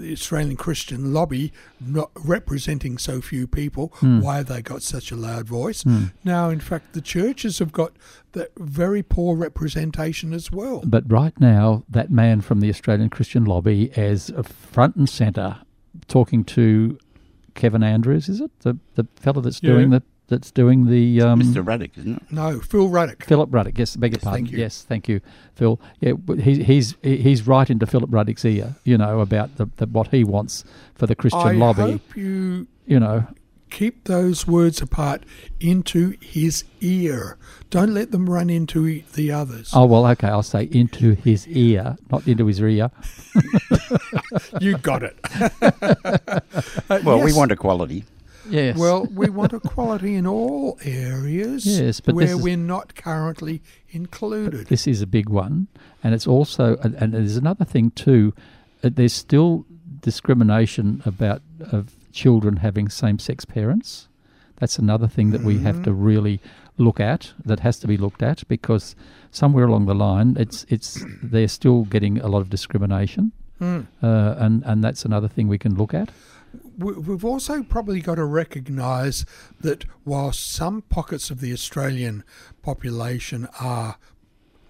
[SPEAKER 2] the Australian Christian lobby not representing so few people.
[SPEAKER 4] Hmm.
[SPEAKER 2] Why have they got such a loud voice?
[SPEAKER 4] Hmm.
[SPEAKER 2] Now, in fact, the churches have got that very poor representation as well.
[SPEAKER 4] But right now, that man from the Australian Christian Lobby is front and centre talking to Kevin Andrews, is it the the fellow that's
[SPEAKER 2] Yeah.
[SPEAKER 4] doing the that's doing the um,
[SPEAKER 3] Mr. Ruddock, isn't it?
[SPEAKER 2] No, Phil Ruddock.
[SPEAKER 4] Philip Ruddock. Yes, beg your
[SPEAKER 2] Yes,
[SPEAKER 4] pardon.
[SPEAKER 2] thank you.
[SPEAKER 4] Yes, thank you, Phil. Yeah, w- he, he's he's right into Philip Ruddock's ear. You know about the, the what he wants for the Christian
[SPEAKER 2] I
[SPEAKER 4] lobby.
[SPEAKER 2] hope you
[SPEAKER 4] You know,
[SPEAKER 2] keep those words apart into his ear. Don't let them run into e- the others.
[SPEAKER 4] oh well, okay, I'll say into his ear, not into his ear.
[SPEAKER 2] You got it. Uh,
[SPEAKER 3] Well, we want equality.
[SPEAKER 4] Yes.
[SPEAKER 2] Well, we want equality in all areas
[SPEAKER 4] Yes, but
[SPEAKER 2] where we're not currently included.
[SPEAKER 4] This is a big one, and it's also and, there's another thing too. uh, There's still discrimination about of children having same-sex parents. That's another thing that we have to really look at. That has to be looked at because somewhere along the line, it's it's they're still getting a lot of discrimination,
[SPEAKER 2] Hmm.
[SPEAKER 4] uh, and and that's another thing we can look at.
[SPEAKER 2] We- We've also probably got to recognise that while some pockets of the Australian population are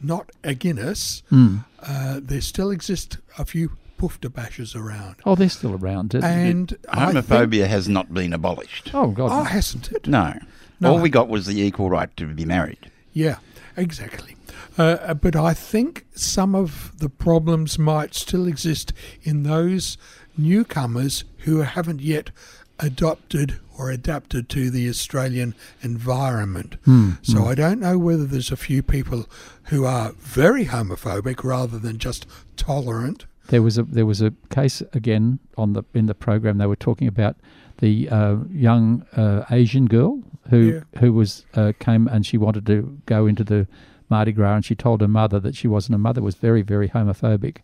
[SPEAKER 2] not a Guinness,
[SPEAKER 4] Mm.
[SPEAKER 2] uh, there still exist a few poofter bashers around.
[SPEAKER 4] Oh, they're still around. Isn't it-
[SPEAKER 2] And think-
[SPEAKER 3] Homophobia has not been abolished.
[SPEAKER 4] oh God.
[SPEAKER 2] oh, hasn't it?
[SPEAKER 3] No.
[SPEAKER 2] No.
[SPEAKER 3] All we got was the equal right to be married.
[SPEAKER 2] Yeah, exactly. Uh, but I think some of the problems might still exist in those newcomers who haven't yet adopted or adapted to the Australian environment.
[SPEAKER 4] Hmm,
[SPEAKER 2] So I don't know whether there's a few people who are very homophobic rather than just tolerant.
[SPEAKER 4] There was a there was a case again on the in the program. They were talking about the uh, young uh, Asian girl who
[SPEAKER 2] Yeah.
[SPEAKER 4] who was uh, came and she wanted to go into the Mardi Gras, and she told her mother that she wasn't. Her mother was very very homophobic,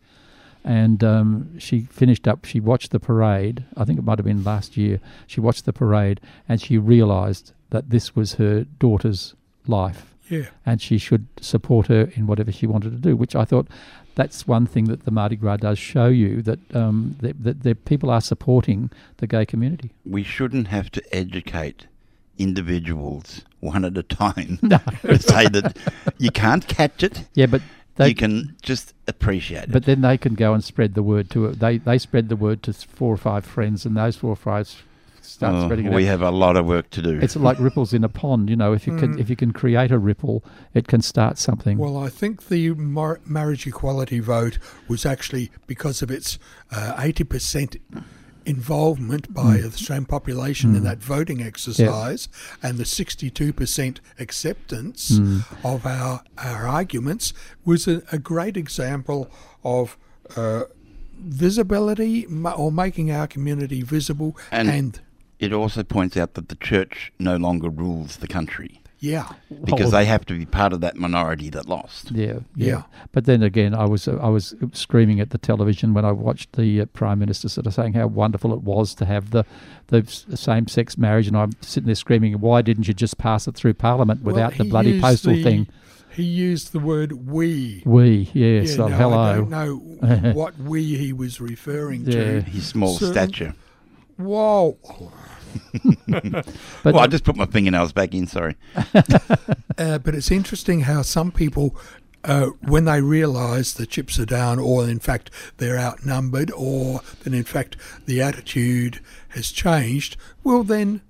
[SPEAKER 4] and um, she finished up. She watched the parade. I think it might have been last year. She watched the parade, and she realised that this was her daughter's life
[SPEAKER 2] Yeah.
[SPEAKER 4] and she should support her in whatever she wanted to do. Which I thought that's one thing that the Mardi Gras does show you that um, that, that, that people are supporting the gay community.
[SPEAKER 3] We shouldn't have to educate individuals one at a time
[SPEAKER 4] No.
[SPEAKER 3] to say that you can't catch it.
[SPEAKER 4] Yeah, but they
[SPEAKER 3] you can just appreciate it.
[SPEAKER 4] but then they can go and spread the word to it. They they spread the word to four or five friends, and those four or five start
[SPEAKER 3] Oh,
[SPEAKER 4] spreading it.
[SPEAKER 3] we
[SPEAKER 4] out.
[SPEAKER 3] have a lot of work to do.
[SPEAKER 4] It's like ripples in a pond. You know, if you can if you can create a ripple, it can start something.
[SPEAKER 2] Well, I think the mar- marriage equality vote was actually because of its uh, eighty percent involvement by mm. the Australian population in mm. that voting exercise, and the sixty-two percent acceptance mm. of our our arguments was a, a great example of. Uh, visibility or making our community visible
[SPEAKER 3] And-
[SPEAKER 2] and
[SPEAKER 3] it also points out that the church no longer rules the country
[SPEAKER 2] yeah
[SPEAKER 3] because
[SPEAKER 4] Oh.
[SPEAKER 3] they have to be part of that minority that lost.
[SPEAKER 4] Yeah, yeah,
[SPEAKER 2] Yeah.
[SPEAKER 4] But then again, I was I was screaming at the television when I watched the uh, prime minister sort of saying how wonderful it was to have the the same sex marriage, and I'm sitting there screaming, why didn't you just pass it through Parliament
[SPEAKER 2] Well,
[SPEAKER 4] without the bloody postal
[SPEAKER 2] the-
[SPEAKER 4] thing?
[SPEAKER 2] he used the word we
[SPEAKER 4] We, yes,
[SPEAKER 2] yeah,
[SPEAKER 4] oh,
[SPEAKER 2] no,
[SPEAKER 4] hello.
[SPEAKER 2] I don't know what we he was referring
[SPEAKER 4] Yeah.
[SPEAKER 2] to.
[SPEAKER 3] His small
[SPEAKER 2] So-
[SPEAKER 3] stature.
[SPEAKER 2] Whoa.
[SPEAKER 4] But
[SPEAKER 3] well, I just put my fingernails back in. Sorry.
[SPEAKER 2] Uh, but it's interesting how some people uh, when they realise the chips are down, or in fact they're outnumbered, or that in fact the attitude has changed, will then,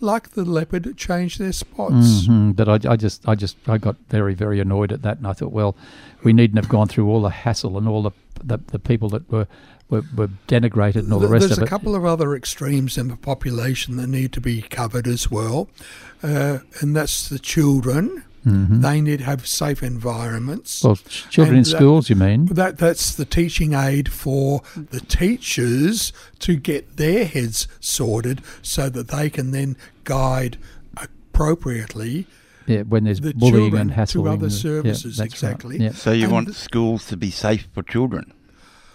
[SPEAKER 2] like the leopard, change their spots.
[SPEAKER 4] Mhm, But I, I just, I just, I got very, very annoyed at that, and I thought, well, we needn't have gone through all the hassle and all the the, the people that were, were were denigrated and all the
[SPEAKER 2] Th-
[SPEAKER 4] rest
[SPEAKER 2] There's
[SPEAKER 4] of
[SPEAKER 2] a couple of other extremes in the population that need to be covered as well, uh, and that's the children.
[SPEAKER 4] Mhm.
[SPEAKER 2] They need to have safe environments.
[SPEAKER 4] Well, children
[SPEAKER 2] And
[SPEAKER 4] in
[SPEAKER 2] that-
[SPEAKER 4] schools, you mean?
[SPEAKER 2] That that's the teaching aid for the teachers to get their heads sorted so that they can then guide appropriately
[SPEAKER 4] Yeah, when there's
[SPEAKER 2] the
[SPEAKER 4] bullying
[SPEAKER 2] children
[SPEAKER 4] and hassling.
[SPEAKER 2] to other
[SPEAKER 4] and- yeah,
[SPEAKER 2] services
[SPEAKER 4] right.
[SPEAKER 2] exactly.
[SPEAKER 4] Yeah.
[SPEAKER 3] So you
[SPEAKER 2] And
[SPEAKER 3] want schools to be safe for children?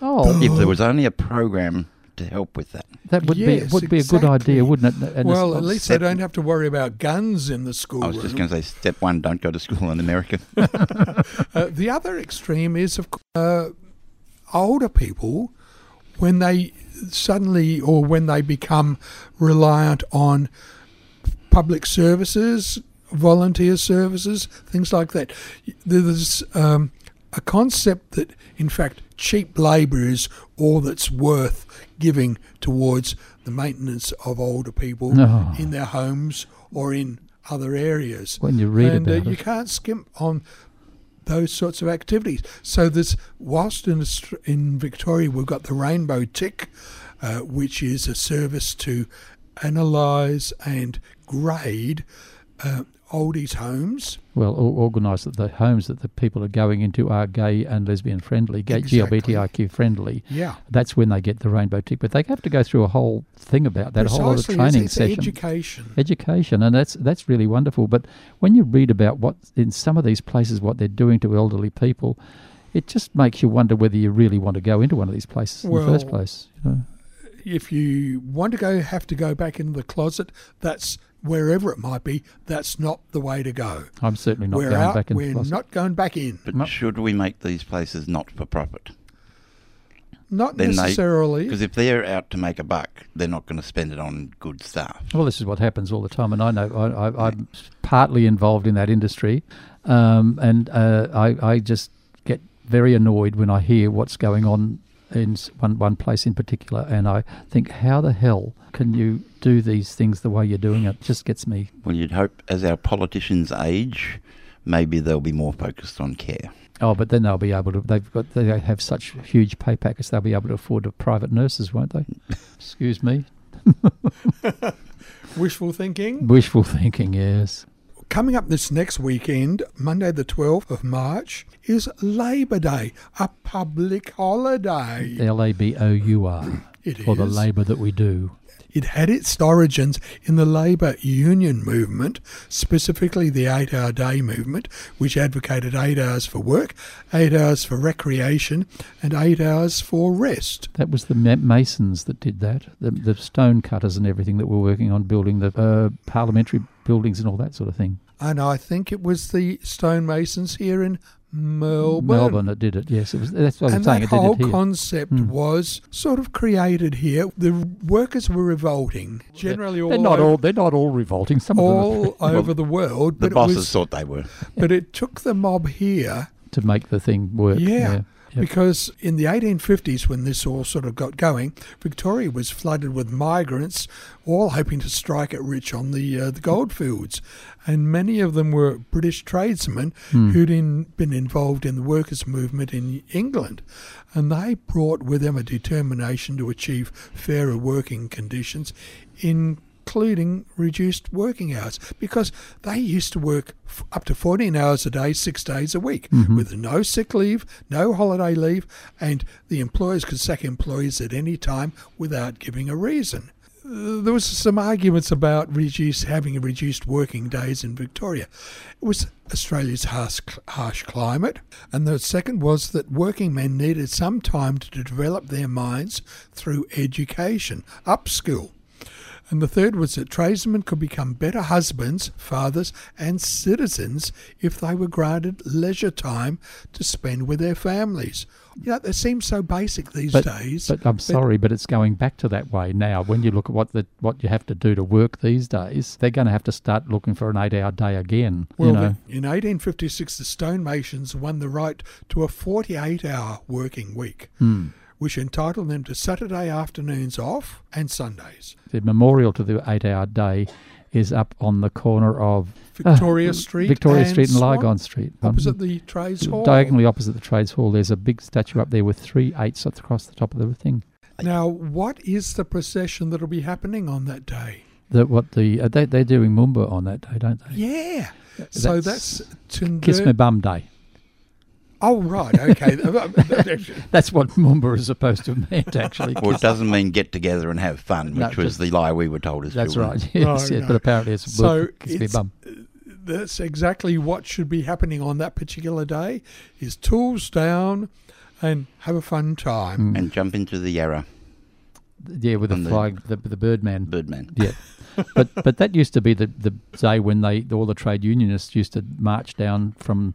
[SPEAKER 4] Oh,
[SPEAKER 3] If there was only a program to help with that.
[SPEAKER 4] that would
[SPEAKER 2] Yes,
[SPEAKER 4] be would be a good idea, wouldn't it? And
[SPEAKER 2] well, at least they don't have to worry about guns in the school.
[SPEAKER 3] I was just going to say, step one, don't go to school in America.
[SPEAKER 2] Uh, the other extreme is of cou- uh, older people when they suddenly or when they become reliant on public services, volunteer services, things like that. There's um, a concept that, in fact, cheap labour is all that's worth giving towards the maintenance of older people
[SPEAKER 4] No.
[SPEAKER 2] in their homes or in other areas
[SPEAKER 4] When you read
[SPEAKER 2] and uh,
[SPEAKER 4] about
[SPEAKER 2] you can't skimp on those sorts of activities. So there's whilst in in Victoria we've got the Rainbow Tick, uh, which is a service to analyse and grade uh, oldies homes.
[SPEAKER 4] well, or, organise that the homes that the people are going into are gay and lesbian friendly, gay
[SPEAKER 2] Exactly.
[SPEAKER 4] GLBTIQ friendly.
[SPEAKER 2] Yeah.
[SPEAKER 4] That's when they get the rainbow tick. But they have to go through a whole thing about that, a whole lot of training
[SPEAKER 2] it's, it's
[SPEAKER 4] session.
[SPEAKER 2] education.
[SPEAKER 4] education and that's that's really wonderful but when you read about what in some of these places what they're doing to elderly people it just makes you wonder whether you really want to go into one of these places in the first place you know.
[SPEAKER 2] If you want to go, have to go back into the closet. That's wherever it might be. That's not the way to go.
[SPEAKER 4] i'm certainly not
[SPEAKER 2] we're
[SPEAKER 4] going
[SPEAKER 2] out.
[SPEAKER 4] back in
[SPEAKER 2] we're not going back in.
[SPEAKER 3] But
[SPEAKER 4] No.
[SPEAKER 3] should we make these places not for profit?
[SPEAKER 2] Not
[SPEAKER 3] Then
[SPEAKER 2] necessarily.
[SPEAKER 3] Because if they're out to make a buck, they're not going to spend it on good stuff.
[SPEAKER 4] well this is what happens all the time and i know I, I, i'm partly involved in that industry um, and uh, I, I just get very annoyed when i hear what's going on in one, one place in particular and i think how the hell can you do these things the way you're doing it just gets me
[SPEAKER 3] Well, you'd hope as our politicians age, maybe they'll be more focused on care.
[SPEAKER 4] Oh, but then they'll be able to. They've got. They have such huge pay packets. They'll be able to afford the private nurses, won't they? Excuse me.
[SPEAKER 2] Wishful thinking.
[SPEAKER 4] Wishful thinking. Yes.
[SPEAKER 2] Coming up this next weekend, Monday the 12th of March, is Labour Day, a public holiday.
[SPEAKER 4] L A B O U R.
[SPEAKER 2] It
[SPEAKER 4] For the labour that we do.
[SPEAKER 2] It had its origins in the labour union movement, specifically the eight hour day movement, which advocated eight hours for work, eight hours for recreation, and eight hours for rest.
[SPEAKER 4] That was the masons that did that. The, the stone cutters and everything that were working on building the uh, parliamentary buildings and all that sort of thing.
[SPEAKER 2] And I think it was the stonemasons here in Melbourne.
[SPEAKER 4] Melbourne that did it. Yes, it was. That's what I'm
[SPEAKER 2] and
[SPEAKER 4] saying.
[SPEAKER 2] that
[SPEAKER 4] It did
[SPEAKER 2] whole
[SPEAKER 4] it here.
[SPEAKER 2] concept
[SPEAKER 4] Hmm.
[SPEAKER 2] was sort of created here. The workers were revolting, generally all
[SPEAKER 4] they're not
[SPEAKER 2] over,
[SPEAKER 4] all. They're not all revolting. Some of them
[SPEAKER 2] all
[SPEAKER 4] are
[SPEAKER 2] over the world.
[SPEAKER 3] The
[SPEAKER 2] But it
[SPEAKER 3] bosses
[SPEAKER 2] was,
[SPEAKER 3] thought they were.
[SPEAKER 2] but it took the mob here
[SPEAKER 4] to make the thing work.
[SPEAKER 2] Yeah.
[SPEAKER 4] yeah. Yep.
[SPEAKER 2] Because in the 1850s, when this all sort of got going, Victoria was flooded with migrants, all hoping to strike it rich on the uh, the goldfields, and many of them were British tradesmen
[SPEAKER 4] Hmm.
[SPEAKER 2] who'd in, been involved in the workers' movement in England, and they brought with them a determination to achieve fairer working conditions, including reduced working hours, because they used to work f- up to 14 hours a day, six days a week, with no sick leave, no holiday leave, and the employers could sack employees at any time without giving a reason. There was some arguments about reduce, having reduced working days in Victoria. It was Australia's harsh, harsh climate, and the second was that working men needed some time to develop their minds through education, upskill. And the third was that tradesmen could become better husbands, fathers, and citizens if they were granted leisure time to spend with their families. You know, they seem so basic these
[SPEAKER 4] But,
[SPEAKER 2] days.
[SPEAKER 4] but I'm sorry, but it's going back to that way now. When you look at what the what you have to do to work these days, they're going to have to start looking for an eight-hour day again.
[SPEAKER 2] Well,
[SPEAKER 4] you know,
[SPEAKER 2] in 1856, the stonemasons won the right to a 48 hour working week,
[SPEAKER 4] Hmm.
[SPEAKER 2] Which entitled them to Saturday afternoons off and Sundays.
[SPEAKER 4] the memorial to the eight-hour day is up on the corner of
[SPEAKER 2] Victoria
[SPEAKER 4] uh,
[SPEAKER 2] Street
[SPEAKER 4] Victoria
[SPEAKER 2] and
[SPEAKER 4] Street and
[SPEAKER 2] Swan,
[SPEAKER 4] Lygon Street, Um,
[SPEAKER 2] the Trades Hall.
[SPEAKER 4] diagonally opposite the trades hall. There's a big statue up there with three eights across the top of the thing.
[SPEAKER 2] Now, what is the procession that'll be happening on that day?
[SPEAKER 4] That what the uh, they they're doing Moomba on that day, don't they?
[SPEAKER 2] Yeah. So
[SPEAKER 4] That's
[SPEAKER 2] that's to
[SPEAKER 4] Kiss Me Bum Day.
[SPEAKER 2] Oh, right. Okay.
[SPEAKER 4] That's what Moomba is supposed to have meant, actually.
[SPEAKER 3] Well, it doesn't mean get together and have fun,
[SPEAKER 4] No,
[SPEAKER 3] which was
[SPEAKER 4] just-
[SPEAKER 3] the lie we were told as
[SPEAKER 4] That's
[SPEAKER 3] children.
[SPEAKER 4] right. Yes,
[SPEAKER 2] No,
[SPEAKER 4] yes,
[SPEAKER 2] no.
[SPEAKER 4] but apparently it's
[SPEAKER 2] So
[SPEAKER 4] worth Kiss Me
[SPEAKER 2] it's-
[SPEAKER 4] Bum.
[SPEAKER 2] Uh, that's exactly what should be happening on that particular day is tools down and have a fun time. Mm.
[SPEAKER 3] And jump into the Yarra
[SPEAKER 4] Yeah, with the
[SPEAKER 3] on the-
[SPEAKER 4] flag, the, the Birdman.
[SPEAKER 3] Birdman.
[SPEAKER 4] Yeah, but but that used to be the the day when they all the trade unionists used to march down from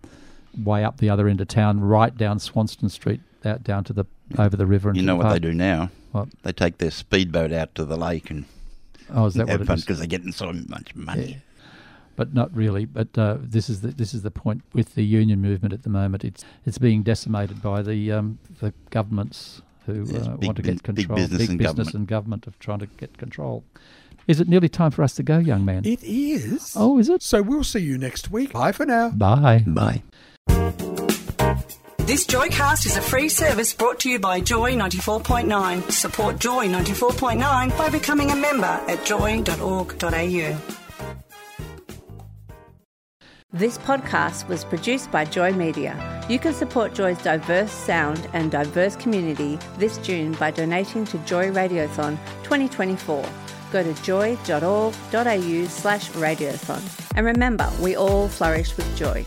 [SPEAKER 4] way up the other end of town, right down Swanston Street, out down to the over the river. And
[SPEAKER 3] You know
[SPEAKER 4] the
[SPEAKER 3] what they do now?
[SPEAKER 4] What?
[SPEAKER 3] They take their speedboat out to the lake and
[SPEAKER 4] Oh, is that
[SPEAKER 3] have
[SPEAKER 4] what it
[SPEAKER 3] fun because they're getting so much money.
[SPEAKER 4] Yeah. But not really. But uh, this is the this is the point with the union movement at the moment. It's it's being decimated by the um, the governments who uh,
[SPEAKER 3] big
[SPEAKER 4] want to
[SPEAKER 3] bus-
[SPEAKER 4] get
[SPEAKER 3] big
[SPEAKER 4] control.
[SPEAKER 3] big and
[SPEAKER 4] business
[SPEAKER 3] government.
[SPEAKER 4] and government of trying to get control. Is it nearly time for us to go, young man?
[SPEAKER 2] It is.
[SPEAKER 4] Oh, is it?
[SPEAKER 2] So we'll see you next week. Bye for now.
[SPEAKER 4] Bye.
[SPEAKER 3] Bye.
[SPEAKER 9] This Joycast is a free service brought to you by Joy 94.9. Support Joy 94.9 by becoming a member at joy.org.au.
[SPEAKER 10] This podcast was produced by Joy Media. You can support Joy's diverse sound and diverse community this June by donating to Joy Radiothon 2024. Go to joy.org.au slash radiothon. And remember, we all flourish with joy.